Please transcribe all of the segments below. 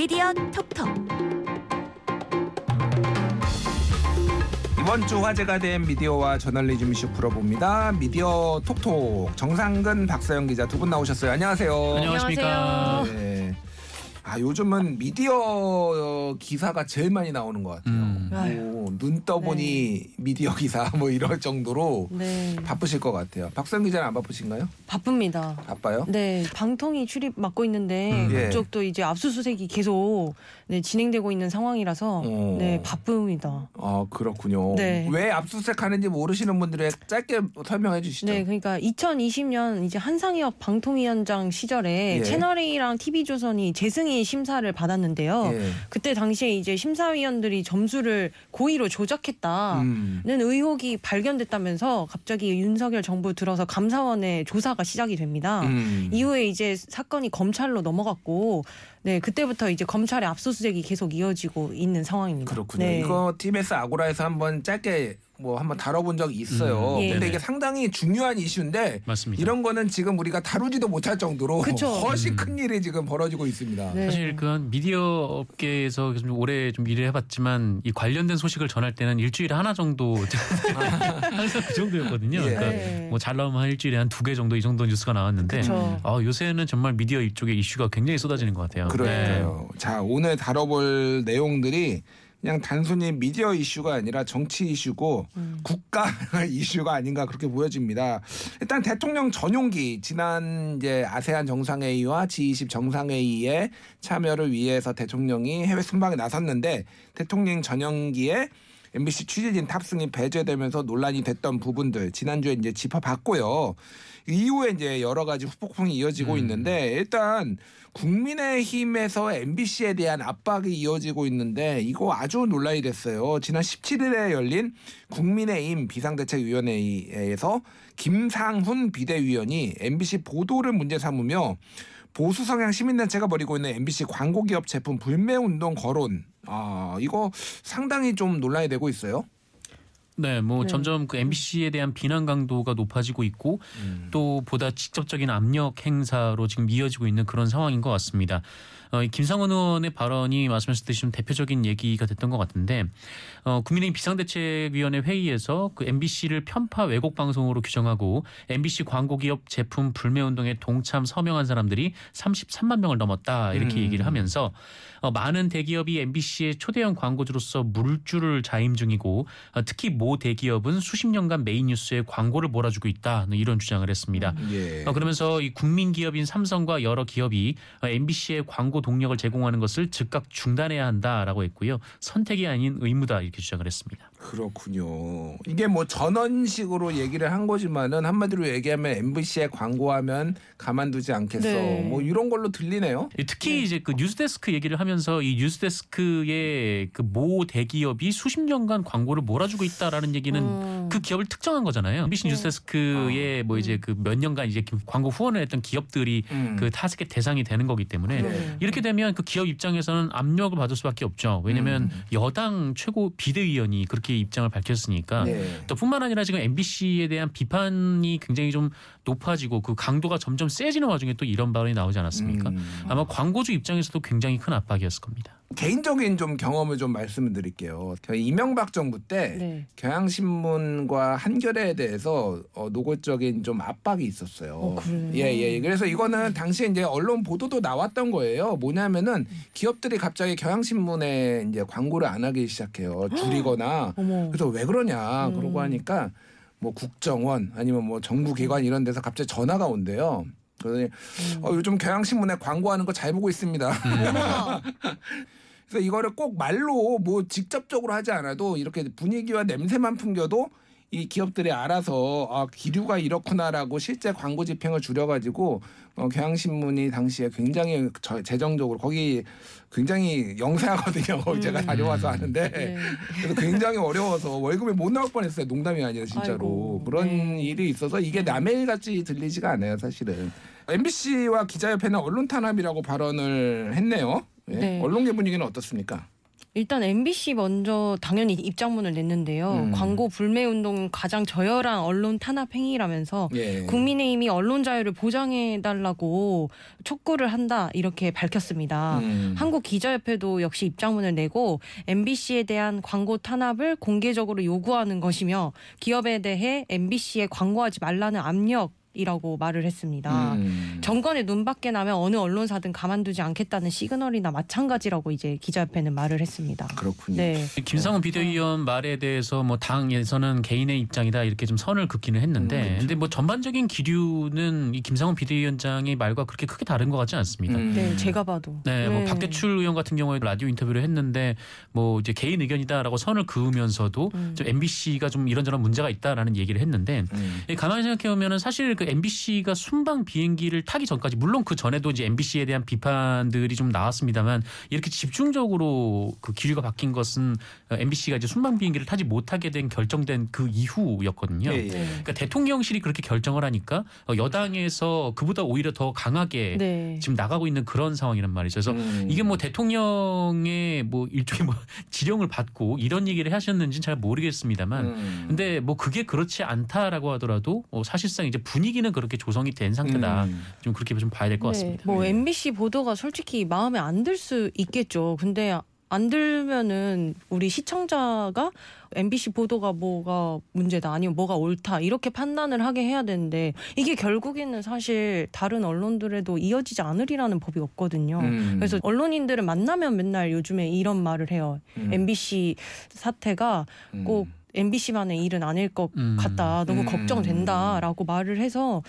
미디어 톡톡 이번 주 화제가 된 미디어와 저널리즘 이슈 풀어봅니다. 미디어 톡톡 정상근 박사영 기자 두 분 나오셨어요. 안녕하세요. 안녕하십니까. 네. 아 요즘은 미디어 기사가 제일 많이 나오는 것 같아요. 음. 뭐, 눈 떠보니 미디어 기사 뭐 이럴 정도로 네, 바쁘실 것 같아요. 박사영 기자는 안 바쁘신가요? 바쁩니다. 바빠요? 네, 방통위 출입 맡고 있는데 음. 예. 그쪽도 이제 압수수색이 계속 네, 진행되고 있는 상황이라서 어. 네, 바쁩니다. 아 그렇군요. 네. 왜 압수수색 하는지 모르시는 분들에 짧게 설명해 주시죠. 네, 그러니까 2020년 이제 한상혁 방통위원장 시절에 예. 채널A랑 TV조선이 재승인 심사를 받았는데요. 예. 그때 당시에 이제 심사위원들이 점수를 고의로 조작했다는 음. 의혹이 발견됐다면서 갑자기 윤석열 정부 들어서 감사원의 조사가 시작이 됩니다. 음. 이후에 이제 사건이 검찰로 넘어갔고 네 그때부터 이제 검찰의 압수수색이 계속 이어지고 있는 상황입니다. 그렇군요. 네. 이거 TBS 아고라에서 한번 짧게 뭐 한번 다뤄본 적이 있어요. 음, 예. 근데 네네. 이게 상당히 중요한 이슈인데 맞습니다. 이런 거는 지금 우리가 다루지도 못할 정도로 그쵸. 훨씬 음. 큰 일이 지금 벌어지고 있습니다. 네. 사실 그한 미디어 업계에서 좀 오래 좀 일을 해봤지만 이 관련된 소식을 전할 때는 일주일에 하나 정도 항상 그 정도였거든요. 예. 그러니까 네. 뭐잘 나오면 한 일주일에 한 두 개 정도 이 정도 뉴스가 나왔는데. 아, 요새는 정말 미디어 이쪽에 이슈가 굉장히 쏟아지는 것 같아요. 그러니까요. 자 오늘 다뤄볼 내용들이 그냥 단순히 미디어 이슈가 아니라 정치 이슈고 음. 국가 이슈가 아닌가 그렇게 보여집니다. 일단 대통령 전용기 지난 이제 아세안 정상회의와 G20 정상회의에 참여를 위해서 대통령이 해외 순방에 나섰는데 대통령 전용기에 MBC 취재진 탑승이 배제되면서 논란이 됐던 부분들 지난주에 이제 짚어봤고요. 이후에 이제 여러 가지 후폭풍이 이어지고 음. 있는데 일단 국민의힘에서 MBC에 대한 압박이 이어지고 있는데 이거 아주 논란이 됐어요. 지난 17일에 열린 국민의힘 비상대책위원회에서 김상훈 비대위원이 MBC 보도를 문제 삼으며 보수 성향 시민단체가 벌이고 있는 MBC 광고 기업 제품 불매 운동 거론. 아 이거 상당히 좀 논란이 되고 있어요. 네, 뭐 네. 점점 그 MBC에 대한 비난 강도가 높아지고 있고 또 보다 직접적인 압력 행사로 지금 이어지고 있는 그런 상황인 것 같습니다. 어, 이 김상원 의원의 발언이 말씀하셨듯이 좀 대표적인 얘기가 됐던 것 같은데 어, 국민의힘 비상대책위원회 회의에서 그 MBC를 편파 왜곡 방송으로 규정하고 MBC 광고기업 제품 불매 운동에 동참 서명한 사람들이 33만 명을 넘었다 이렇게 음. 얘기를 하면서 어, 많은 대기업이 MBC의 초대형 광고주로서 물줄을 자임 중이고 어, 특히 모 대기업은 수십 년간 메인 뉴스에 광고를 몰아주고 있다 이런 주장을 했습니다. 예. 어, 그러면서 이 국민 기업인 삼성과 여러 기업이 어, MBC의 광고 동력을 제공하는 것을 즉각 중단해야 한다라고 했고요. 선택이 아닌 의무다 이렇게 주장을 했습니다. 그렇군요. 이게 뭐 전원식으로 얘기를 한 거지만은 한마디로 얘기하면 MBC에 광고하면 가만두지 않겠어. 네. 뭐 이런 걸로 들리네요. 이 특히 이제 그 뉴스데스크 얘기를 하면서 이 뉴스데스크의 그 모 대기업이 수십 년간 광고를 몰아주고 있다라는 얘기는 음. 그 기업을 특정한 거잖아요. MBC 네. 뉴스데스크의 뭐 이제 그 몇 년간 이제 광고 후원을 했던 기업들이 음. 그 타겟 대상이 되는 거기 때문에 네. 이렇게 되면 그 기업 입장에서는 압력을 받을 수밖에 없죠. 왜냐하면 음. 여당 최고 비대위원이 그렇게 입장을 밝혔으니까 네. 또 뿐만 아니라 지금 MBC에 대한 비판이 굉장히 좀 높아지고 그 강도가 점점 세지는 와중에 또 이런 발언이 나오지 않았습니까? 음. 아마 광고주 입장에서도 굉장히 큰 압박이었을 겁니다. 개인적인 좀 경험을 좀 말씀을 드릴게요. 저 이명박 정부 때 네. 경향신문과 한겨레에 대해서 어, 노골적인 좀 압박이 있었어요. 어, 그래요? 예, 예. 그래서 이거는 당시에 이제 언론 보도도 나왔던 거예요. 뭐냐면은 기업들이 갑자기 경향신문에 이제 광고를 안 하기 시작해요. 줄이거나. 그래서 왜 그러냐 음. 그러고 하니까 뭐 국정원 아니면 뭐 정부기관 이런 데서 갑자기 전화가 온대요. 그러더니 음. 어, 요즘 경향신문에 광고하는 거 잘 보고 있습니다. 그래서 이거를 꼭 말로 뭐 직접적으로 하지 않아도 이렇게 분위기와 냄새만 풍겨도 이 기업들이 알아서 아 기류가 이렇구나라고 실제 광고 집행을 줄여가지고 어, 경향신문이 당시에 굉장히 저, 재정적으로 거기 굉장히 영세하거든요. 거기 제가 음. 다녀와서 아는데 네. 그래서 굉장히 어려워서 월급이 못 나올 뻔했어요. 농담이 아니라 진짜로 아이고. 그런 네. 일이 있어서 이게 남의 일 같이 들리지가 않아요, 사실은. MBC와 기자협회는 언론 탄압이라고 발언을 했네요. 예? 네. 언론계 분위기는 어떻습니까? 일단 MBC 먼저 당연히 입장문을 냈는데요. 음. 광고 불매 운동 가장 저열한 언론 탄압 행위라면서 예. 국민의힘이 언론 자유를 보장해 달라고 촉구를 한다 이렇게 밝혔습니다. 음. 한국 기자협회도 역시 입장문을 내고 MBC에 대한 광고 탄압을 공개적으로 요구하는 것이며 기업에 대해 MBC에 광고하지 말라는 압력. 이라고 말을 했습니다. 음. 정권의 눈밖에 나면 어느 언론사든 가만두지 않겠다는 시그널이나 마찬가지라고 이제 기자협회는 말을 했습니다. 그렇군요. 네. 김상훈 비대위원 말에 대해서 뭐 당에서는 개인의 입장이다 이렇게 좀 선을 긋기는 했는데 음, 그렇죠. 근데 뭐 전반적인 기류는 이 김상훈 비대위원장의 말과 그렇게 크게 다른 것 같지 않습니다. 음. 네, 제가 봐도. 네, 뭐 박대출 의원 같은 경우에 라디오 인터뷰를 했는데 뭐 이제 개인 의견이다라고 선을 그으면서도 음. 좀 MBC가 좀 이런저런 문제가 있다라는 얘기를 했는데 음. 예, 가만히 생각해 보면은 사실 그 MBC가 순방 비행기를 타기 전까지 물론 그 전에도 이제 MBC에 대한 비판들이 좀 나왔습니다만 이렇게 집중적으로 그 기류가 바뀐 것은 MBC가 이제 순방 비행기를 타지 못하게 된 결정된 그 이후였거든요. 예, 예. 네. 그러니까 대통령실이 그렇게 결정을 하니까 어, 여당에서 그보다 오히려 더 강하게 네. 지금 나가고 있는 그런 상황이란 말이죠. 그래서 음. 이게 뭐 대통령의 뭐 일종의 뭐 지령을 받고 이런 얘기를 하셨는지는 잘 모르겠습니다만 음. 근데 뭐 그게 그렇지 않다라고 하더라도 어, 사실상 이제 분위기 는 그렇게 조성이 된 상태다. 음. 좀 그렇게 좀 봐야 될것 같습니다. 뭐 네. MBC 보도가 솔직히 마음에 안 들 수 있겠죠. 근데 안 들면은 우리 시청자가 MBC 보도가 뭐가 문제다 아니면 뭐가 옳다 이렇게 판단을 하게 해야 되는데 이게 결국에는 사실 다른 언론들에도 이어지지 않으리라는 법이 없거든요. 음. 그래서 언론인들은 만나면 맨날 요즘에 이런 말을 해요. 음. MBC 사태가 음. 꼭 MBC만의 일은 아닐 것 음. 같다. 너무 음. 걱정된다라고 말을 해서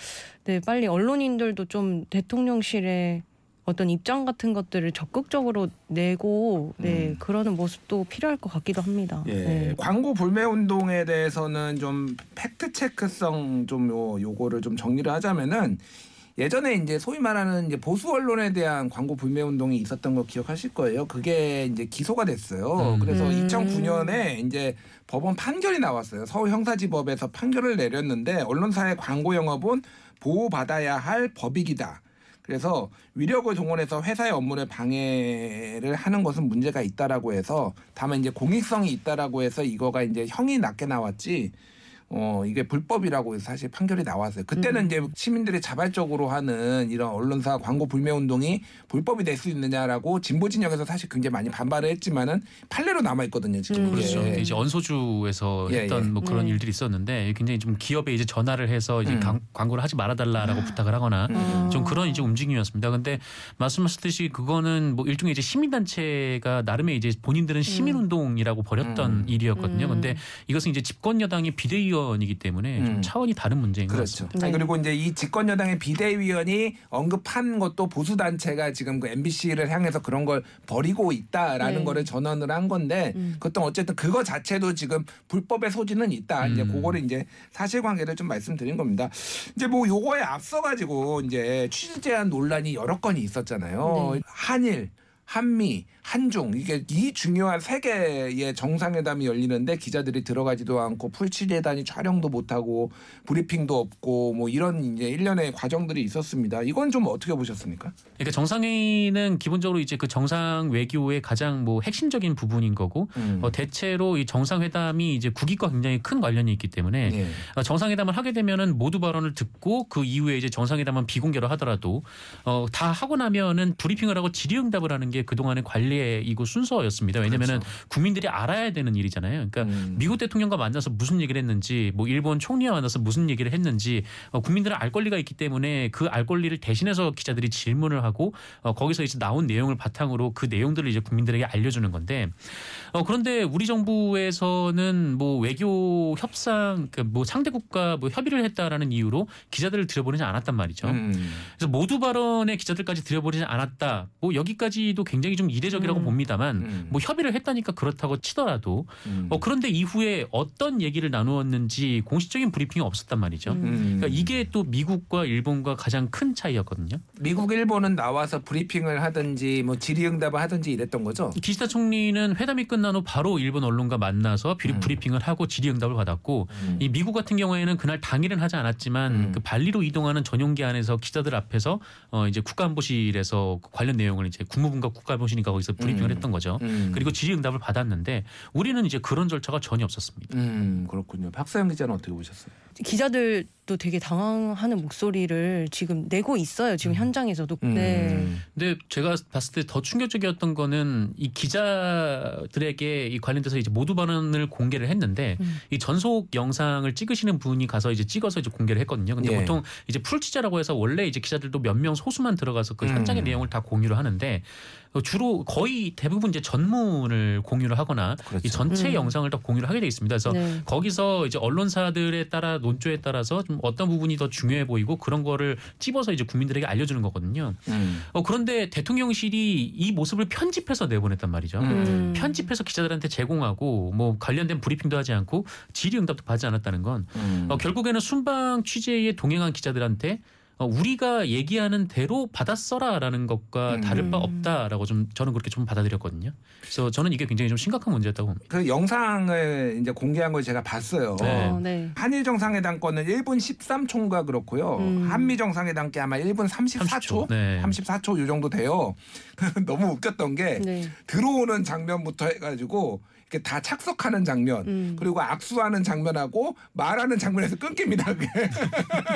네, 빨리 언론인들도 좀 대통령실에 어떤 입장 같은 것들을 적극적으로 내고 네, 음. 그러는 모습도 필요할 것 같기도 합니다. 예. 네. 광고 불매 운동에 대해서는 좀 팩트 체크성 좀 요, 요거를 좀 정리를 하자면은 예전에 이제 소위 말하는 이제 보수 언론에 대한 광고 불매 운동이 있었던 거 기억하실 거예요. 그게 이제 기소가 됐어요. 음. 그래서 음. 2009년에 이제 법원 판결이 나왔어요. 서울 형사지법에서 판결을 내렸는데 언론사의 광고 영업은 보호받아야 할 법익이다. 그래서 위력을 동원해서 회사의 업무를 방해를 하는 것은 문제가 있다라고 해서 다만 이제 공익성이 있다라고 해서 이거가 이제 형이 낮게 나왔지 어 이게 불법이라고 해서 사실 판결이 나왔어요. 그때는 음. 이제 시민들이 자발적으로 하는 이런 언론사 광고 불매 운동이 불법이 될 수 있느냐라고 진보 진영에서 사실 굉장히 많이 반발을 했지만은 판례로 남아 있거든요. 지금 음. 그렇죠. 근데 이제 언소주에서 예, 했던 예. 뭐 그런 네. 일들이 있었는데 굉장히 좀 기업에 이제 전화를 해서 이제 음. 광- 광고를 하지 말아달라라고 부탁을 하거나 음. 좀 그런 이제 움직임이었습니다. 근데 말씀하셨듯이 그거는 뭐 일종의 이제 시민단체가 나름의 이제 본인들은 시민운동이라고 벌였던 음. 일이었거든요. 음. 근데 이것은 이제 집권 여당의 비대위원 이기 때문에 좀 음. 차원이 다른 문제인 것 그렇죠. 같습니다. 네. 그리고 이제 이 집권 여당의 비대위원이 언급한 것도 보수 단체가 지금 그 MBC를 향해서 그런 걸 버리고 있다라는 네. 거를 전언을 한 건데 음. 그것도 어쨌든 그거 자체도 지금 불법의 소지는 있다. 이제 음. 그거를 이제 사실관계를 좀 말씀드린 겁니다. 이제 뭐 요거에 앞서 가지고 이제 취재 제한 논란이 여러 건이 있었잖아요. 네. 한일 한미, 한중 이게 이 중요한 세 개의 정상회담이 열리는데 기자들이 들어가지도 않고 풀취재단이 촬영도 못 하고 브리핑도 없고 뭐 이런 이제 일련의 과정들이 있었습니다. 이건 좀 어떻게 보셨습니까? 그러니까 정상회의는 기본적으로 이제 그 정상 외교의 가장 뭐 핵심적인 부분인 거고 음. 어, 대체로 이 정상회담이 이제 국익과 굉장히 큰 관련이 있기 때문에 예. 어, 정상회담을 하게 되면은 모두 발언을 듣고 그 이후에 이제 정상회담은 비공개로 하더라도 어, 다 하고 나면은 브리핑을 하고 질의응답을 하는 게 그동안의 관례이고 순서였습니다. 왜냐면은 그렇죠. 국민들이 알아야 되는 일이잖아요. 그러니까 음. 미국 대통령과 만나서 무슨 얘기를 했는지, 뭐 일본 총리와 만나서 무슨 얘기를 했는지 어, 국민들은 알 권리가 있기 때문에 그 알 권리를 대신해서 기자들이 질문을 하고 어, 거기서 이제 나온 내용을 바탕으로 그 내용들을 이제 국민들에게 알려주는 건데 어, 그런데 우리 정부에서는 뭐 외교 협상, 그뭐 상대국과 뭐 협의를 했다라는 이유로 기자들을 들여보내지 않았단 말이죠. 음. 그래서 모두 발언의 기자들까지 들여보내지 않았다. 뭐 여기까지도 굉장히 좀 이례적이라고 음. 봅니다만 음. 뭐 협의를 했다니까 그렇다고 치더라도 음. 어, 그런데 이후에 어떤 얘기를 나누었는지 공식적인 브리핑이 없었단 말이죠. 음. 음. 그러니까 이게 또 미국과 일본과 가장 큰 차이였거든요. 미국 일본은 나와서 브리핑을 하든지 뭐 질의응답을 하든지 이랬던 거죠. 기시다 총리는 회담이 끝난 후 바로 일본 언론과 만나서 비- 음. 브리핑을 하고 질의응답을 받았고 음. 이 미국 같은 경우에는 그날 당일은 하지 않았지만 음. 그 발리로 이동하는 전용기 안에서 기자들 앞에서 어 이제 국가안보실에서 그 관련 내용을 이제 국무 국가보시니까 거기서 브리핑을 음. 했던 거죠. 음. 그리고 질의응답을 받았는데 우리는 이제 그런 절차가 전혀 없었습니다. 음 그렇군요. 박사영 기자는 어떻게 보셨어요? 기자들도 되게 당황하는 목소리를 지금 내고 있어요. 지금 현장에서도. 음. 네. 근데 제가 봤을 때 더 충격적이었던 거는 이 기자들에게 이 관련돼서 이제 모두 발언을 공개를 했는데 음. 이 전속 영상을 찍으시는 분이 가서 이제 찍어서 이제 공개를 했거든요. 근데 예. 보통 이제 풀취재라고 해서 원래 이제 기자들도 몇 명 소수만 들어가서 그 음. 현장의 내용을 다 공유를 하는데 어, 주로 거의 대부분 이제 전문을 공유를 하거나 그렇죠. 이 전체 음. 영상을 다 공유를 하게 돼 있습니다. 그래서 네. 거기서 이제 언론사들에 따라 논조에 따라서 좀 어떤 부분이 더 중요해 보이고 그런 거를 찝어서 이제 국민들에게 알려주는 거거든요. 음. 어, 그런데 대통령실이 이 모습을 편집해서 내보냈단 말이죠. 음. 편집해서 기자들한테 제공하고 뭐 관련된 브리핑도 하지 않고 질의응답도 받지 않았다는 건 음. 어, 결국에는 순방 취재에 동행한 기자들한테 어, 우리가 얘기하는 대로 받았어라라는 것과 음. 다를 바 없다라고 좀 저는 그렇게 좀 받아들였거든요. 그래서 저는 이게 굉장히 좀 심각한 문제였다고 봅니다. 그 영상을 이제 공개한 걸 제가 봤어요. 네. 어, 네. 한일 정상회담 건은 1분 13초인가 그렇고요. 음. 한미 정상회담 게 아마 1분 34초, 30초. 네. 34초 요 정도 돼요. 너무 웃겼던 게 네. 들어오는 장면부터 해가지고 다 착석하는 장면 음. 그리고 악수하는 장면하고 말하는 장면에서 끊깁니다. 그게.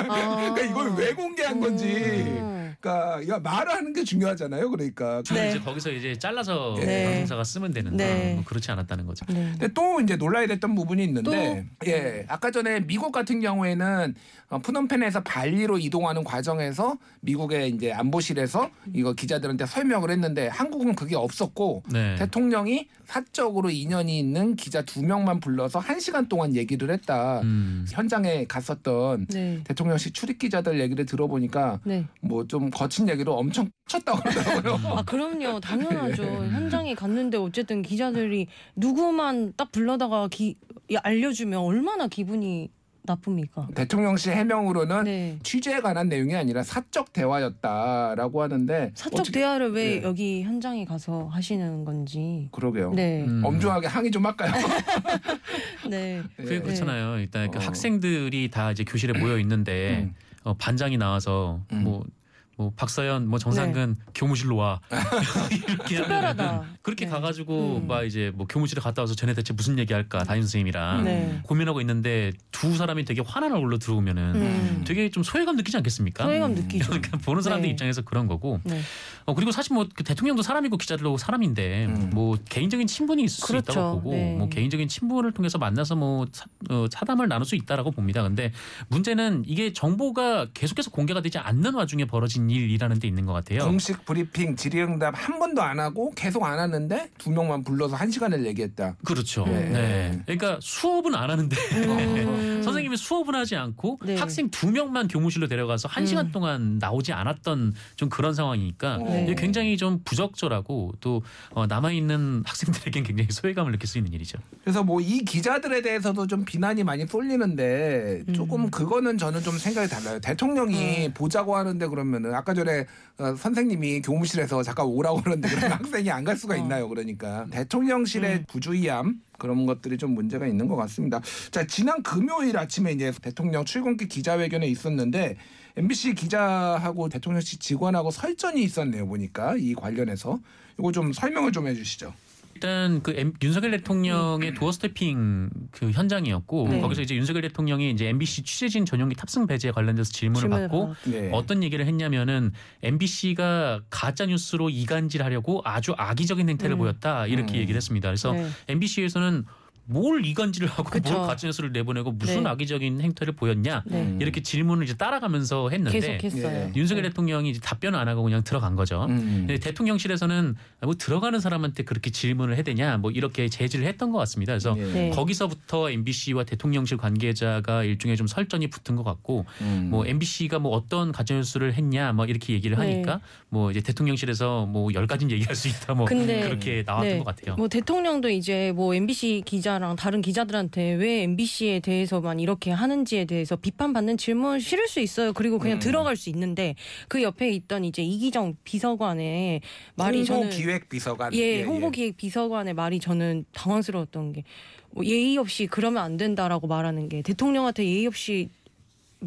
아. 그러니까 이걸 왜 공개한 건지. 음. 그러니까 야, 말하는 게 중요하잖아요. 그러니까. 네. 이제 거기서 이제 잘라서 네. 방송사가 쓰면 되는데 네. 뭐 그렇지 않았다는 거죠. 네. 근데 또 이제 논란이 됐던 부분이 있는데, 예, 아까 전에 미국 같은 경우에는 어, 푸놈펜에서 발리로 이동하는 과정에서 미국의 이제 안보실에서 이거 기자들한테 설명을 했는데 한국은 그게 없었고 네. 대통령이 사적으로 인연이 있는 기자 두 명만 불러서 한 시간 동안 얘기를 했다. 음. 현장에 갔었던 네. 대통령실 출입 기자들 얘기를 들어보니까 네. 뭐 좀 거친 얘기로 엄청 쳤다고 그러더라고요. 아 그럼요 당연하죠 현장에 갔는데 어쨌든 기자들이 누구만 딱 불러다가 기, 이 알려주면 얼마나 기분이 나쁩니까? 대통령실 해명으로는 네 취재에 관한 내용이 아니라 사적 대화였다라고 하는데 사적 어떻게- 대화를 왜 네. 여기 현장에 가서 하시는 건지 그러게요. 네 음. 엄중하게 항의 좀 할까요? 네. 그게 예. 그렇잖아요. 일단 그 어. 학생들이 다 이제 교실에 모여 있는데 음. 어, 반장이 나와서 음. 뭐. 뭐 박서연, 뭐 정상근 교무실로 와 이렇게 특별하다. 하면 그렇게 네. 가가지고 음. 막 이제 뭐 교무실에 갔다 와서 쟤네 대체 무슨 얘기할까 담임 선생님이랑 네. 고민하고 있는데 두 사람이 되게 화난 얼굴로 들어오면은 음. 되게 좀 소외감 느끼지 않겠습니까? 소외감 음. 느끼죠. 그러니까 보는 사람들 네. 입장에서 그런 거고 네. 어, 그리고 사실 뭐그 대통령도 사람이고 기자들도 사람인데 음. 뭐 개인적인 친분이 있을 수 그렇죠. 있다고 보고 네. 뭐 개인적인 친분을 통해서 만나서 뭐 사, 어, 사담을 나눌 수 있다라고 봅니다. 근데 문제는 이게 정보가 계속해서 공개가 되지 않는 와중에 벌어진 일이라는 데 있는 것 같아요. 공식 브리핑 질의응답 한 번도 안 하고 계속 안 하는데 두 명만 불러서 한 시간을 얘기했다. 그렇죠. 네. 네. 그러니까 수업은 안 하는데 음. 선생님이 수업은 하지 않고 네. 학생 두 명만 교무실로 데려가서 한 음. 시간 동안 나오지 않았던 좀 그런 상황이니까 네. 이게 굉장히 좀 부적절하고 또 어, 남아 있는 학생들에겐 굉장히 소외감을 느낄 수 있는 일이죠. 그래서 뭐 이 기자들에 대해서도 좀 비난이 많이 쏠리는데 조금 음. 그거는 저는 좀 생각이 달라요. 대통령이 보자고 하는데 그러면은 아까 전에 어, 선생님이 교무실에서 잠깐 오라고 그러는데 그러면 학생이 안 갈 수가 어. 있나요? 그러니까 대통령실의 음. 부주의함 그런 것들이 좀 문제가 있는 것 같습니다. 자 지난 금요일 아침에 이제 대통령 출근길 기자회견에 있었는데 MBC 기자하고 대통령실 직원하고 설전이 있었네요. 보니까 이 관련해서 이거 좀 설명을 좀 해주시죠. 일단 그 M- 윤석열 대통령의 doorstepping 그 현장이었고 네. 거기서 이제 윤석열 대통령이 이제 MBC 취재진 전용기 탑승 배제 관련돼서 질문을 질문을 받고 네. 어떤 얘기를 했냐면은 MBC가 가짜 뉴스로 이간질하려고 아주 악의적인 행태를 음. 보였다 이렇게 음. 얘기를 했습니다. 그래서 네. MBC에서는 뭘 이간질을 하고 그쵸. 뭘 가짜 뉴스를 내보내고 무슨 네. 악의적인 행태를 보였냐 네. 음. 이렇게 질문을 이제 따라가면서 했는데 계속했어요. 예. 윤석열 네. 대통령이 이제 답변을 안 하고 그냥 들어간 거죠. 음. 근데 대통령실에서는 뭐 들어가는 사람한테 그렇게 질문을 해야 되냐 뭐 이렇게 제지를 했던 것 같습니다. 그래서 예. 네. 거기서부터 MBC와 대통령실 관계자가 일종의 좀 설전이 붙은 것 같고 음. 뭐 MBC가 뭐 어떤 가짜뉴스를 했냐 뭐 이렇게 얘기를 하니까 네. 뭐 이제 대통령실에서 뭐 열 가지는 얘기할 수 있다 뭐 근데 그렇게 나왔던 네. 것 같아요. 뭐 대통령도 이제 뭐 MBC 기자 랑 다른 기자들한테 왜 MBC에 대해서만 이렇게 하는지에 대해서 비판받는 질문 실을 수 있어요. 그리고 그냥 음. 들어갈 수 있는데 그 옆에 있던 이제 이기정 비서관의 말이 저는 홍보기획 비서관 예, 홍보 기획 비서관의 말이 저는 당황스러웠던 게 뭐 예의 없이 그러면 안 된다라고 말하는 게 대통령한테 예의 없이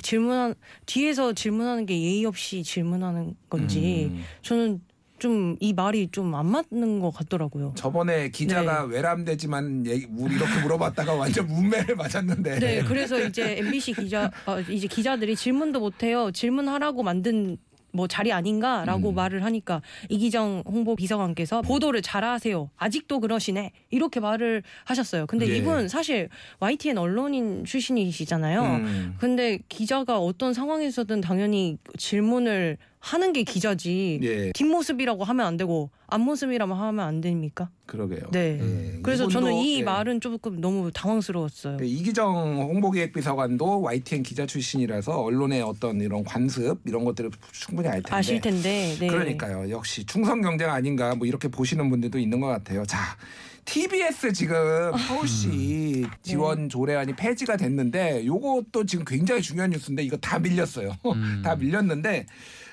질문한 뒤에서 질문하는 게 예의 없이 질문하는 건지 음. 저는 좀 이 말이 좀 안 맞는 것 같더라고요. 저번에 기자가 외람되지만 얘기- 우리 이렇게 물어봤다가 완전 문매를 맞았는데. 네, 그래서 이제 MBC 기자 어, 이제 기자들이 질문도 못 해요. 질문하라고 만든 뭐 자리 아닌가라고 음. 말을 하니까 이기정 홍보 비서관께서 보도를 잘하세요. 아직도 그러시네. 이렇게 말을 하셨어요. 근데 예. 이분 사실 YTN 언론인 출신이시잖아요. 음. 근데 기자가 어떤 상황에서든 당연히 질문을 하는 게 기자지. 예, 뒷모습이라고 하면 안 되고 앞모습이라고 하면 안 됩니까? 그러게요. 네. 예, 그래서 이분도, 저는 이 예. 말은 조금 너무 당황스러웠어요. 네, 이기정 홍보기획비서관도 YTN 기자 출신이라서 언론의 어떤 이런 관습 이런 것들을 충분히 알 텐데. 아실 텐데. 네. 그러니까요. 역시 충성 경쟁 아닌가 뭐 이렇게 보시는 분들도 있는 것 같아요. 자. TBS 지금 서울시 지원 조례안이 폐지가 됐는데 요것도 지금 굉장히 중요한 뉴스인데 이거 다 밀렸어요. 음. 다 밀렸는데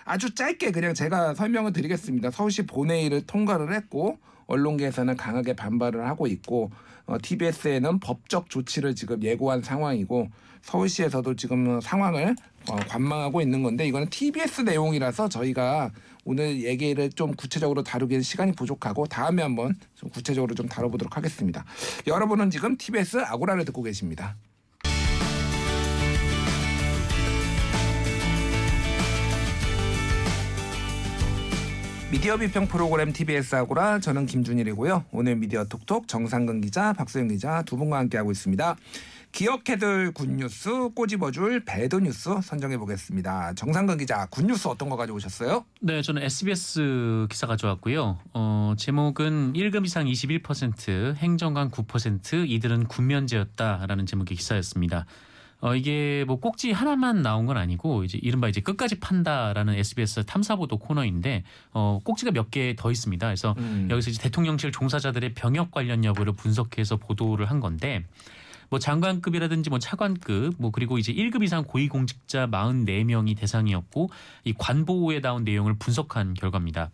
아주 짧게 그냥 제가 설명을 드리겠습니다. 서울시 본회의를 통과를 했고 언론계에서는 강하게 반발을 하고 있고 어, TBS에는 법적 조치를 지금 예고한 상황이고 서울시에서도 지금 상황을 어, 관망하고 있는 건데 이거는 TBS 내용이라서 저희가 오늘 얘기를 좀 구체적으로 다루기엔 시간이 부족하고 다음에 한번 좀 구체적으로 좀 다뤄보도록 하겠습니다. 여러분은 지금 TBS 아고라를 듣고 계십니다. 미디어 비평 프로그램 TBS 아고라 저는 김준일이고요. 오늘 미디어 톡톡 정상근 기자, 박소영 기자 두 분과 함께하고 있습니다. 기억해둘 good news 꼬집어줄 bad news 선정해 보겠습니다. 정상근 기자 good news 어떤 거 가져오셨어요? 네, 저는 SBS 기사 가져왔고요. 어, 제목은 1급 이상 21%, 행정관 9%, 이들은 군면제였다라는 제목의 기사였습니다. 어, 이게 뭐 꼭지 하나만 나온 건 아니고 이제 이른바 이제 끝까지 판다라는 SBS 탐사보도 코너인데 어, 꼭지가 몇 개 더 있습니다. 그래서 음. 여기서 이제 대통령실 종사자들의 병역 관련 여부를 분석해서 보도를 한 건데 뭐 장관급이라든지 뭐 차관급 뭐 그리고 이제 1급 이상 고위공직자 44명이 대상이었고 이 관보에 나온 내용을 분석한 결과입니다.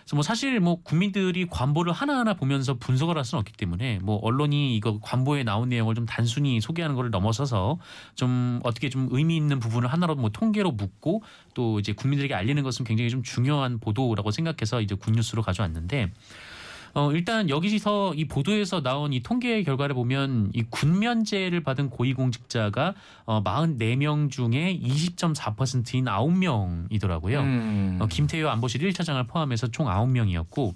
그래서 뭐 사실 뭐 국민들이 관보를 하나하나 보면서 분석을 할 수는 없기 때문에 뭐 언론이 이거 관보에 나온 내용을 좀 단순히 소개하는 것을 넘어서서 좀 어떻게 좀 의미 있는 부분을 하나로 뭐 통계로 묻고 또 이제 국민들에게 알리는 것은 굉장히 좀 중요한 보도라고 생각해서 이제 굿뉴스로 가져왔는데 어, 일단 여기서 이 보도에서 나온 이 통계 결과를 보면 이 군면제를 받은 고위공직자가 어, 44명 중에 20.4%인 9명이더라고요. 음. 어, 김태효 안보실 1차장을 포함해서 총 9명이었고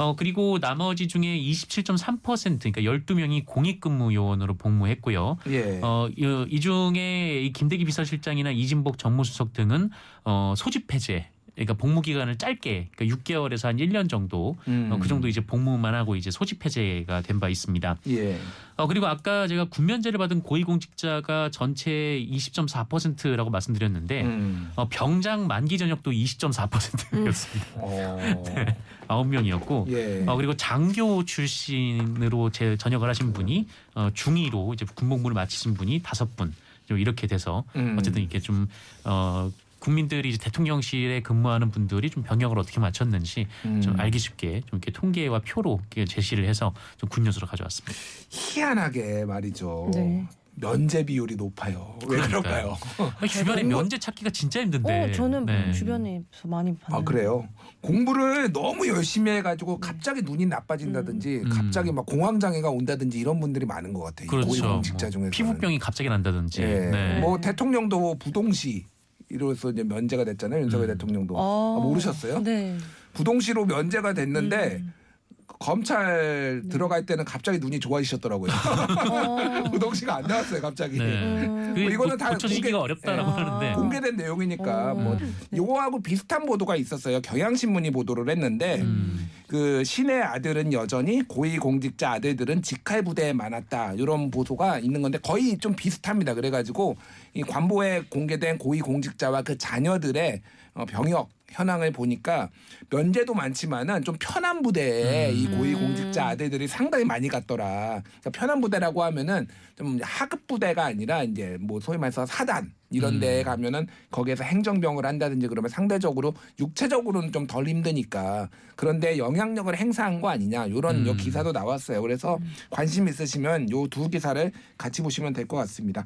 어, 그리고 나머지 중에 27.3% 그러니까 12명이 공익근무 요원으로 복무했고요. 예. 어, 이, 이 중에 이 김대기 비서실장이나 이진복 정무수석 등은 어, 소집 해제 그러니까 복무 기간을 짧게 그러니까 6개월에서 한 1년 정도 음. 어, 그 정도 이제 복무만 하고 이제 소집 해제가 된 바 있습니다. 예. 어, 그리고 아까 제가 군면제를 받은 고위공직자가 전체 20.4%라고 말씀드렸는데 음. 어, 병장 만기 전역도 20.4%였습니다. 어. 아홉 명이었고 예. 어, 그리고 장교 출신으로 제 전역을 하신 분이 어, 중위로 이제 군복무를 마치신 분이 다섯 분좀 이렇게 돼서 음. 어쨌든 이렇게 좀 어, 국민들이 이제 대통령실에 근무하는 분들이 좀 병역을 어떻게 맞췄는지 음. 좀 알기 쉽게 좀 이렇게 통계와 표로 이렇게 제시를 해서 좀 굿뉴스로 가져왔습니다. 희한하게 말이죠. 네. 면제 비율이 높아요. 왜 그러니까요. 그럴까요? 아니, 주변에 면제 찾기가 진짜 힘든데. 어, 저는 네. 주변에서 많이 봤는데. 아 그래요. 공부를 너무 열심히 해가지고 갑자기 눈이 나빠진다든지 음. 갑자기 막 공황 장애가 온다든지 이런 분들이 많은 것 같아요. 이 그렇죠. 고위공직자 뭐 중에서 피부병이 갑자기 난다든지. 예. 네. 뭐 대통령도 부동시 이로서 이제 면제가 됐잖아요. 윤석열 음. 대통령도 아, 아, 모르셨어요? 네. 부동시로 면제가 됐는데 음. 검찰 네. 들어갈 때는 갑자기 눈이 좋아지셨더라고요. 어. 부동시가 안 나왔어요, 갑자기. 네. 음. 그게 뭐 이거는 고- 다 고쳐지기가 공개- 어렵다라고 아. 하는데. 공개된 내용이니까 어. 뭐 음. 요거하고 비슷한 보도가 있었어요. 경향신문이 보도를 했는데 음. 그 신의 아들은 여전히 고위 공직자 아들들은 직할 부대에 많았다 이런 보도가 있는 건데 거의 좀 비슷합니다. 그래가지고 이 관보에 공개된 고위 공직자와 그 자녀들의 어, 병역 현황을 보니까 면제도 많지만은 좀 편한 부대에 음. 이 고위 공직자 아들들이 상당히 많이 갔더라. 그러니까 편한 부대라고 하면은 좀 하급 부대가 아니라 이제 뭐 소위 말해서 사단 이런 음. 데에 가면은 거기에서 행정병을 한다든지 그러면 상대적으로 육체적으로는 좀 덜 힘드니까 그런데 영향력을 행사한 거 아니냐 이런 요 음. 기사도 나왔어요. 그래서 관심 있으시면 요 두 기사를 같이 보시면 될 것 같습니다.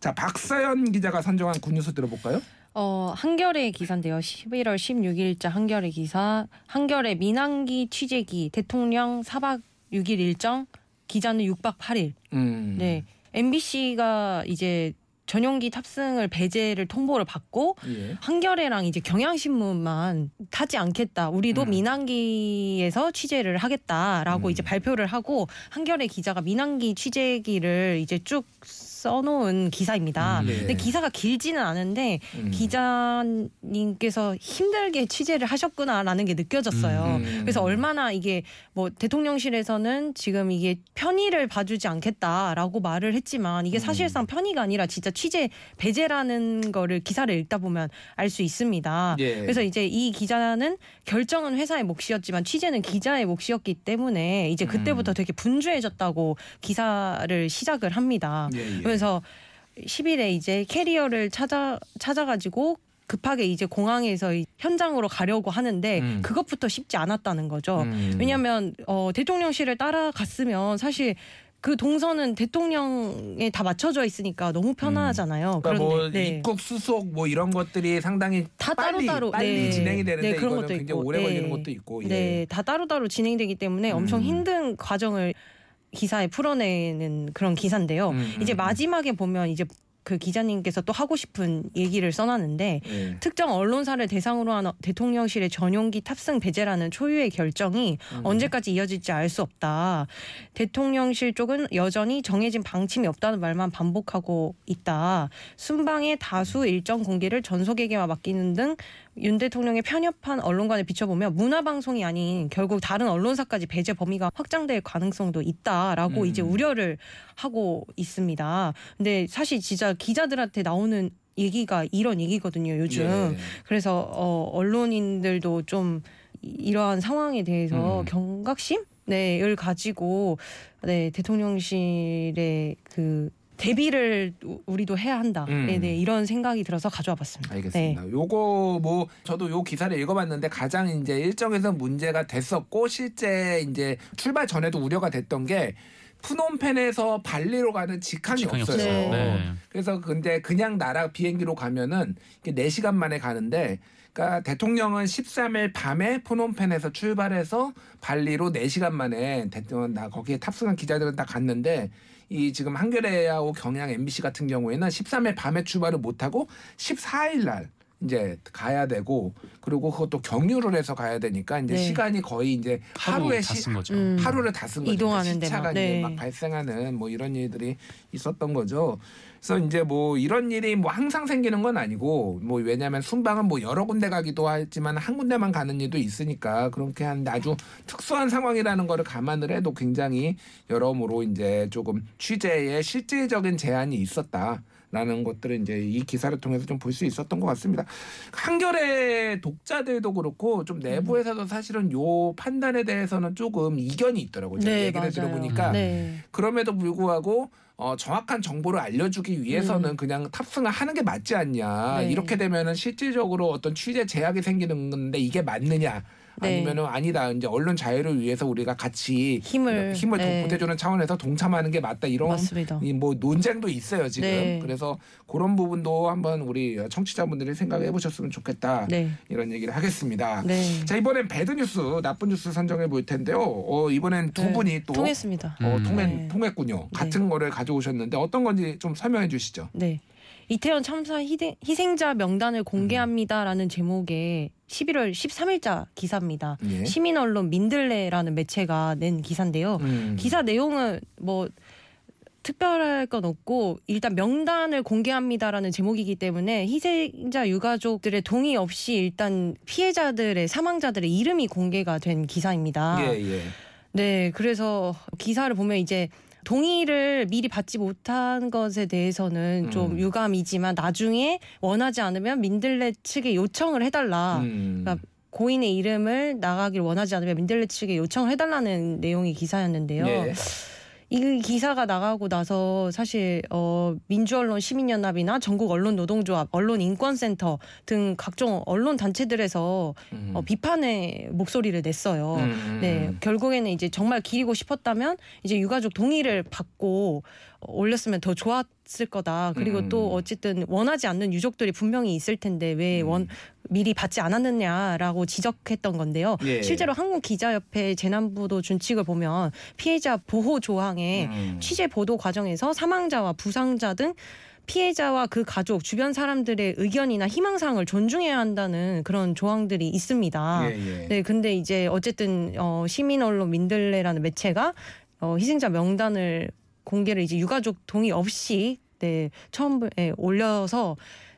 자 박사연 기자가 선정한 굿뉴스 들어볼까요? 어, 한겨레 기사인데요. 11월 16일자 한겨레 기사. 한겨레 민항기 취재기 대통령 4박 6일 일정 기자는 6박 8일. 음. 네. MBC가 이제 전용기 탑승을 배제를 통보를 받고 예. 한겨레랑 이제 경향신문만 타지 않겠다. 우리도 음. 민항기에서 취재를 하겠다라고 음. 이제 발표를 하고 한겨레 기자가 민항기 취재기를 이제 쭉 써놓은 기사입니다. 음, 네. 근데 기사가 길지는 않은데 음. 기자님께서 힘들게 취재를 하셨구나라는 게 느껴졌어요. 음. 그래서 얼마나 이게 뭐 대통령실에서는 지금 이게 편의를 봐주지 않겠다라고 말을 했지만 이게 음. 사실상 편의가 아니라 진짜 취재 배제라는 거를 기사를 읽다 보면 알 수 있습니다. 예. 그래서 이제 이 기자는 결정은 회사의 몫이었지만 취재는 기자의 몫이었기 때문에 이제 그때부터 음. 되게 분주해졌다고 기사를 시작을 합니다. 예, 예. 그래서 10일에 이제 캐리어를 찾아 찾아가지고 급하게 이제 공항에서 이 현장으로 가려고 하는데 음. 그것부터 쉽지 않았다는 거죠. 음. 왜냐하면 어, 대통령실을 따라갔으면 사실 그 동선은 대통령에 다 맞춰져 있으니까 너무 편하잖아요. 그러니까 뭐 그런데 네. 입국 수속 뭐 이런 것들이 상당히 다 빨리 따로따로, 빨리 네. 진행이 되는데 네, 그런 이거는 것도 굉장히 있고, 오래 네. 걸리는 것도 있고. 예. 네, 다 따로따로 진행되기 때문에 엄청 음. 힘든 과정을 기사에 풀어내는 그런 기사인데요. 음, 이제 음, 마지막에 보면 이제 그 기자님께서 또 하고 싶은 얘기를 써놨는데 예. 특정 언론사를 대상으로 한 대통령실의 전용기 탑승 배제라는 초유의 결정이 음. 언제까지 이어질지 알 수 없다. 대통령실 쪽은 여전히 정해진 방침이 없다는 말만 반복하고 있다. 순방의 다수 일정 공개를 전속에게만 맡기는 등윤 대통령의 편협한 언론관에 비춰보면 문화방송이 아닌 결국 다른 언론사까지 배제 범위가 확장될 가능성도 있다라고 음. 이제 우려를 하고 있습니다. 근데 사실 진짜 기자들한테 나오는 얘기가 이런 얘기거든요, 요즘. 예. 그래서 어, 언론인들도 좀 이- 이러한 상황에 대해서 음. 경각심? 네, 을 가지고 네, 대통령실의 그 대비를 우- 우리도 해야 한다. 음. 네, 네, 이런 생각이 들어서 가져와 봤습니다. 알겠습니다. 요거 뭐 저도 요 기사를 읽어봤는데 가장 이제 일정에서 문제가 됐었고 실제 이제 출발 전에도 우려가 됐던 게 푸놈펜에서 발리로 가는 직항이, 직항이 없어요. 없어요. 네. 그래서 근데 그냥 나라 비행기로 가면은 이게 4시간 만에 가는데 그러니까 대통령은 13일 밤에 푸놈펜에서 출발해서 발리로 4시간 만에 대통령 나 거기에 탑승한 기자들은 다 갔는데 이 지금 한겨레하고 경향 MBC 같은 경우에는 13일 밤에 출발을 못 하고 14일 날 이제 가야 되고 그리고 그것도 경유를 해서 가야 되니까 이제 네. 시간이 거의 이제 하루에 하루 시, 다쓴 거죠. 음. 하루를 다 쓴 거죠. 이동하는 데만. 이제 네. 막 발생하는 뭐 이런 일들이 있었던 거죠. 그래서 이제 뭐 이런 일이 뭐 항상 생기는 건 아니고 뭐 왜냐하면 순방은 뭐 여러 군데 가기도 하지만 한 군데만 가는 일도 있으니까 그렇게 하는데 아주 특수한 상황이라는 거를 감안을 해도 굉장히 여러모로 이제 조금 취재에 실질적인 제한이 있었다. 라는 것들을 이제 이 기사를 통해서 좀 볼 수 있었던 것 같습니다. 한겨레 독자들도 그렇고 좀 내부에서도 사실은 요 판단에 대해서는 조금 이견이 있더라고요. 네, 얘기를 맞아요. 들어보니까 네. 그럼에도 불구하고 어, 정확한 정보를 알려주기 위해서는 음. 그냥 탑승을 하는 게 맞지 않냐. 네. 이렇게 되면은 실질적으로 어떤 취재 제약이 생기는 건데 이게 맞느냐. 네. 아니면은 아니다. 이제 언론 자유를 위해서 우리가 같이 힘을 힘을 네. 보태주는 차원에서 동참하는 게 맞다. 이런. 이 뭐 논쟁도 있어요 지금. 네. 그래서 그런 부분도 한번 우리 청취자분들이 생각해 보셨으면 좋겠다. 네. 이런 얘기를 하겠습니다. 네. 자 이번엔 배드 뉴스, 나쁜 뉴스 선정해 볼 텐데요. 어, 이번엔 두 네. 분이 또 통했습니다. 어, 음. 통했, 네. 통했군요. 같은 거를 가져오셨는데 어떤 건지 좀 설명해 주시죠. 네. 이태원 참사 희생, 희생 자 명단을 공개합니다라는 제목의 11월 13일자 기사입니다. 예. 시민 언론 민들레라는 매체가 낸 기사인데요. 음. 기사 내용은 뭐 특별할 건 없고 일단 명단을 공개합니다라는 제목이기 때문에 희생자 유가족들의 동의 없이 일단 피해자들의 사망자들의 이름이 공개가 된 기사입니다. 예, 예. 네, 그래서 기사를 보면 이제 동의를 미리 받지 못한 것에 대해서는 좀 음. 유감이지만 나중에 원하지 않으면 민들레 측에 요청을 해달라. 음. 그러니까 고인의 이름을 나가길 원하지 않으면 민들레 측에 요청을 해달라는 내용의 기사였는데요. 예. 이 기사가 나가고 나서 사실 어 민주언론 시민연합이나 전국 언론 노동조합, 언론 인권센터 등 각종 언론 단체들에서 음. 어, 비판의 목소리를 냈어요. 음, 네, 음. 결국에는 이제 정말 기리고 싶었다면 이제 유가족 동의를 받고 어, 올렸으면 더 좋았을 거다. 그리고 음. 또 어쨌든 원하지 않는 유족들이 분명히 있을 텐데 왜 음. 원 미리 받지 않았느냐라고 지적했던 건데요. 예. 실제로 한국 기자협회 재난보도 준칙을 보면 피해자 보호 조항에 음. 취재 보도 과정에서 사망자와 부상자 등 피해자와 그 가족, 주변 사람들의 의견이나 희망사항을 존중해야 한다는 그런 조항들이 있습니다. 예, 예. 네, 근데 이제 어쨌든 어, 시민 언론 민들레라는 매체가 어, 희생자 명단을 공개를 이제 유가족 동의 없이 네 처음 에 올려서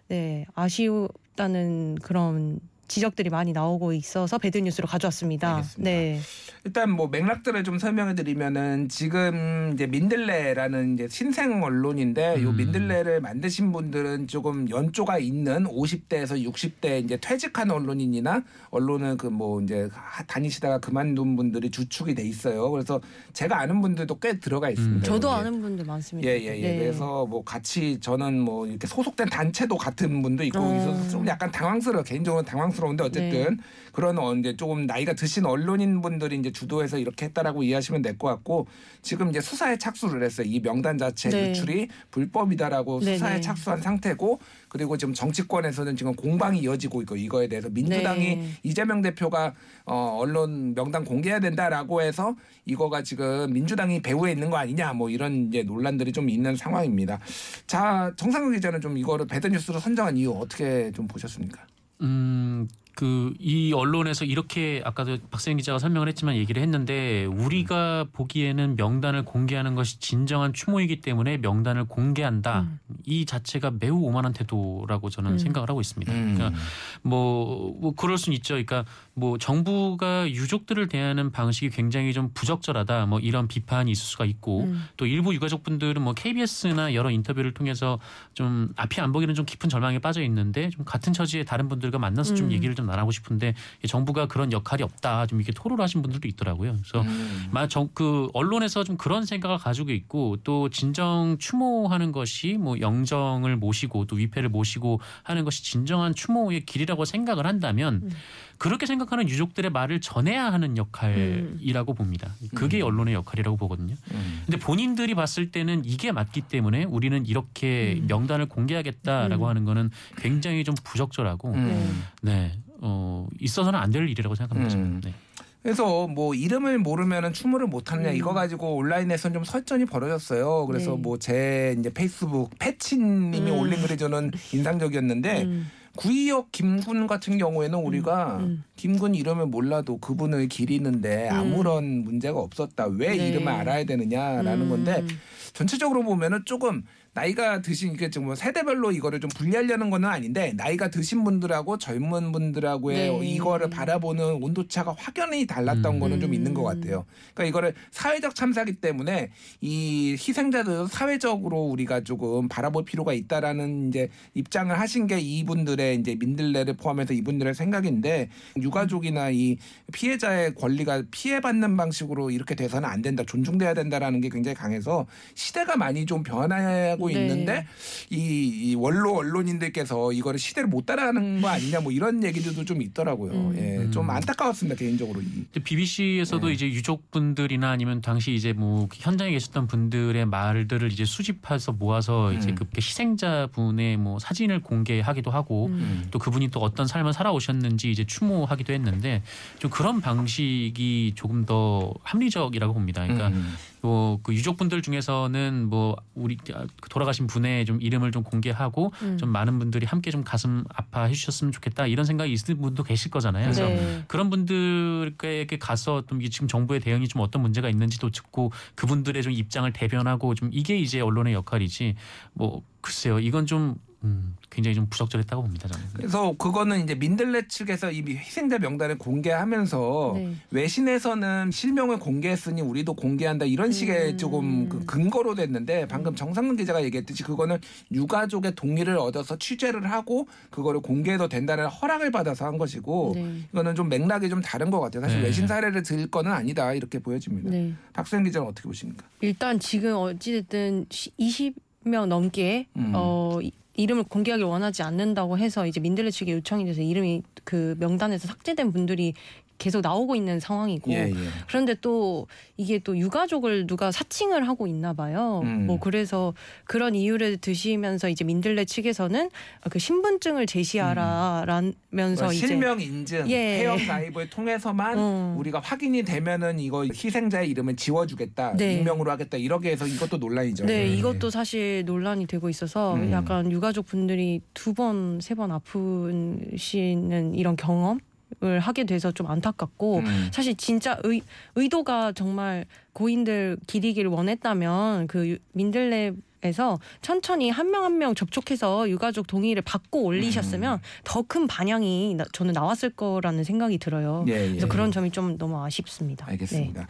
네 아쉬웠다는 그런 지적들이 많이 나오고 있어서 배드 뉴스로 가져왔습니다. 알겠습니다. 네, 일단 뭐 맥락들을 좀 설명해 드리면은 지금 이제 민들레라는 이제 신생 언론인데 요 음. 민들레를 만드신 분들은 조금 연조가 있는 50대에서 60대 이제 퇴직한 언론인이나 언론을 그 뭐 이제 하- 다니시다가 그만둔 분들이 주축이 돼 있어요. 그래서 제가 아는 분들도 꽤 들어가 있습니다. 음. 저도. 아는 분들 많습니다. 예, 예, 예. 네. 그래서 뭐 같이 저는 뭐 이렇게 소속된 단체도 같은 분도 있고 어. 있어서 좀 약간 당황스러워 개인적으로 당황 스러운데 어쨌든 네. 그런 어, 이제 조금 나이가 드신 언론인 분들이 이제 주도해서 이렇게 했다라고 이해하시면 될 것 같고 지금 이제 수사에 착수를 했어요. 이 명단 자체 네. 유출이 불법이다라고 네, 수사에 네. 착수한 상태고 그리고 지금 정치권에서는 지금 공방이 이어지고 있고 이거에 대해서 민주당이 네. 이재명 대표가 어, 언론 명단 공개해야 된다라고 해서 이거가 지금 민주당이 배후에 있는 거 아니냐 뭐 이런 이제 논란들이 좀 있는 상황입니다. 자 정상근 기자는 좀 이거를 배드 뉴스로 선정한 이유 어떻게 좀 보셨습니까? 음, 그 이 언론에서 이렇게 아까도 박세영 기자가 설명을 했지만 얘기를 했는데 우리가 보기에는 명단을 공개하는 것이 진정한 추모이기 때문에 명단을 공개한다. 음. 이 자체가 매우 오만한 태도라고 저는 음. 생각을 하고 있습니다. 음. 그러니까 뭐, 뭐 그럴 수는 있죠. 그러니까 뭐 정부가 유족들을 대하는 방식이 굉장히 좀 부적절하다. 뭐 이런 비판이 있을 수가 있고 음. 또 일부 유가족분들은 뭐 KBS나 여러 인터뷰를 통해서 좀 앞이 안 보기는 좀 깊은 절망에 빠져 있는데 좀 같은 처지의 다른 분들과 만나서 좀 음. 얘기를 좀 나누고 싶은데 정부가 그런 역할이 없다. 좀 이렇게 토로를 하신 분들도 있더라고요. 그래서 음. 마그 언론에서 좀 그런 생각을 가지고 있고 또 진정 추모하는 것이 뭐 영정을 모시고 또 위패를 모시고 하는 것이 진정한 추모의 길이라고 생각을 한다면 음. 그렇게 생각하는 유족들의 말을 전해야 하는 역할이라고 봅니다. 그게 음. 언론의 역할이라고 보거든요. 음. 근데 본인들이 봤을 때는 이게 맞기 때문에 우리는 이렇게 음. 명단을 공개하겠다라고 음. 하는 거는 굉장히 좀 부적절하고 음. 네. 어, 있어서는 안 될 일이라고 생각합니다. 음. 네. 그래서 뭐 이름을 모르면은 추모를 못 하느냐 음. 이거 가지고 온라인에서는 좀 설전이 벌어졌어요. 그래서 네. 뭐제 이제 페이스북 패치님이 음. 올린 글이 저는 인상적이었는데 음. 구이역 김군 같은 경우에는 우리가 음. 김군 이름을 몰라도 그분을 기리는데 음. 아무런 문제가 없었다. 왜 네. 이름을 알아야 되느냐라는 음. 건데 전체적으로 보면은 조금 나이가 드신 이게 좀 세대별로 이거를 좀 분리하려는 건 아닌데 나이가 드신 분들하고 젊은 분들하고의 네. 이거를 바라보는 온도차가 확연히 달랐던 음. 거는 좀 있는 것 음. 같아요. 그러니까 이거를 사회적 참사기 때문에 이 희생자들 사회적으로 우리가 조금 바라볼 필요가 있다라는 이제 입장을 하신 게 이분들의 이제 민들레를 포함해서 이분들의 생각인데 유가족이나 이 피해자의 권리가 피해받는 방식으로 이렇게 돼서는 안 된다, 존중돼야 된다라는 게 굉장히 강해서 시대가 많이 좀 변하고 네. 있는데 이, 이 원로 언론인들께서 이거를 시대를 못 따라가는 거 아니냐 뭐 이런 얘기들도 좀 있더라고요. 음. 예, 좀 음. 안타까웠습니다 개인적으로. 이. 근데 BBC에서도 네. 이제 유족분들이나 아니면 당시 이제 뭐 현장에 계셨던 분들의 말들을 이제 수집해서 모아서 이제 음. 그 희생자분의 뭐 사진을 공개하기도 하고 음. 또 그분이 또 어떤 삶을 살아오셨는지 이제 추모하기도 했는데 좀 그런 방식이 조금 더 합리적이라고 봅니다. 그러니까 음. 뭐 그 유족분들 중에서는 뭐 우리 그 돌아가신 분의 좀 이름을 좀 공개하고 음. 좀 많은 분들이 함께 좀 가슴 아파해 주셨으면 좋겠다 이런 생각이 있는 분도 계실 거잖아요. 그래서 네. 그런 분들에게 가서 좀 지금 정부의 대응이 좀 어떤 문제가 있는지도 듣고 그분들의 좀 입장을 대변하고 좀 이게 이제 언론의 역할이지 뭐 글쎄요 이건 좀 음, 굉장히 좀 부적절했다고 봅니다 저는. 그래서 그거는 이제 민들레 측에서 이 희생자 명단을 공개하면서 네. 외신에서는 실명을 공개했으니 우리도 공개한다 이런 식의 음. 조금 그 근거로 됐는데 방금 정상근 기자가 얘기했듯이 그거는 유가족의 동의를 얻어서 취재를 하고 그거를 공개해도 된다는 허락을 받아서 한 것이고 네. 이거는 좀 맥락이 좀 다른 것 같아요. 사실 네. 외신 사례를 들 거는 아니다 이렇게 보여집니다. 네. 박수영 기자는 어떻게 보십니까? 일단 지금 어찌됐든 20명 넘게 음. 어 이- 이름을 공개하길 원하지 않는다고 해서 이제 민들레 측에 요청이 돼서 이름이 그 명단에서 삭제된 분들이 계속 나오고 있는 상황이고 예, 예. 그런데 또 이게 또 유가족을 누가 사칭을 하고 있나 봐요. 음. 뭐 그래서 그런 이유를 드시면서 이제 민들레 측에서는 그 신분증을 제시하라라면서 이제 뭐 실명 인증, 예. 회원 가입을 통해서만 음. 우리가 확인이 되면은 이거 희생자의 이름을 지워주겠다, 네. 익명으로 하겠다 이렇게 해서 이것도 논란이죠. 네, 예. 이것도 사실 논란이 되고 있어서 음. 약간 유가족 분들이 두 번, 세 번 아프시는 이런 경험 을 하게 돼서 좀 안타깝고 음. 사실 진짜 의, 의도가 정말 고인들 기리기를 원했다면 그 유- 민들레 에서 천천히 한명 한 명 접촉해서 유가족 동의를 받고 음. 올리셨으면 더큰 반향이 나- 저는 나왔을 거라는 생각이 들어요. 예, 예. 그래서 그런 점이 좀 너무 아쉽습니다. 알겠습니다.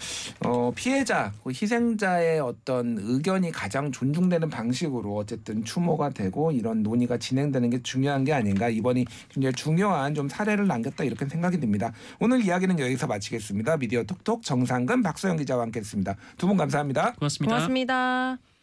어, 피해자, 그 희생자의 어떤 의견이 가장 존중되는 방식으로 어쨌든 추모가 되고 이런 논의가 진행되는 게 중요한 게 아닌가 이번이 굉장히 중요한 좀 사례를 남겼다 이렇게 생각이 듭니다. 오늘 이야기는 여기서 마치겠습니다. 미디어 톡톡 정상근 박소영 기자와 함께했습니다. 두 분 감사합니다. 고맙습니다. 고맙습니다.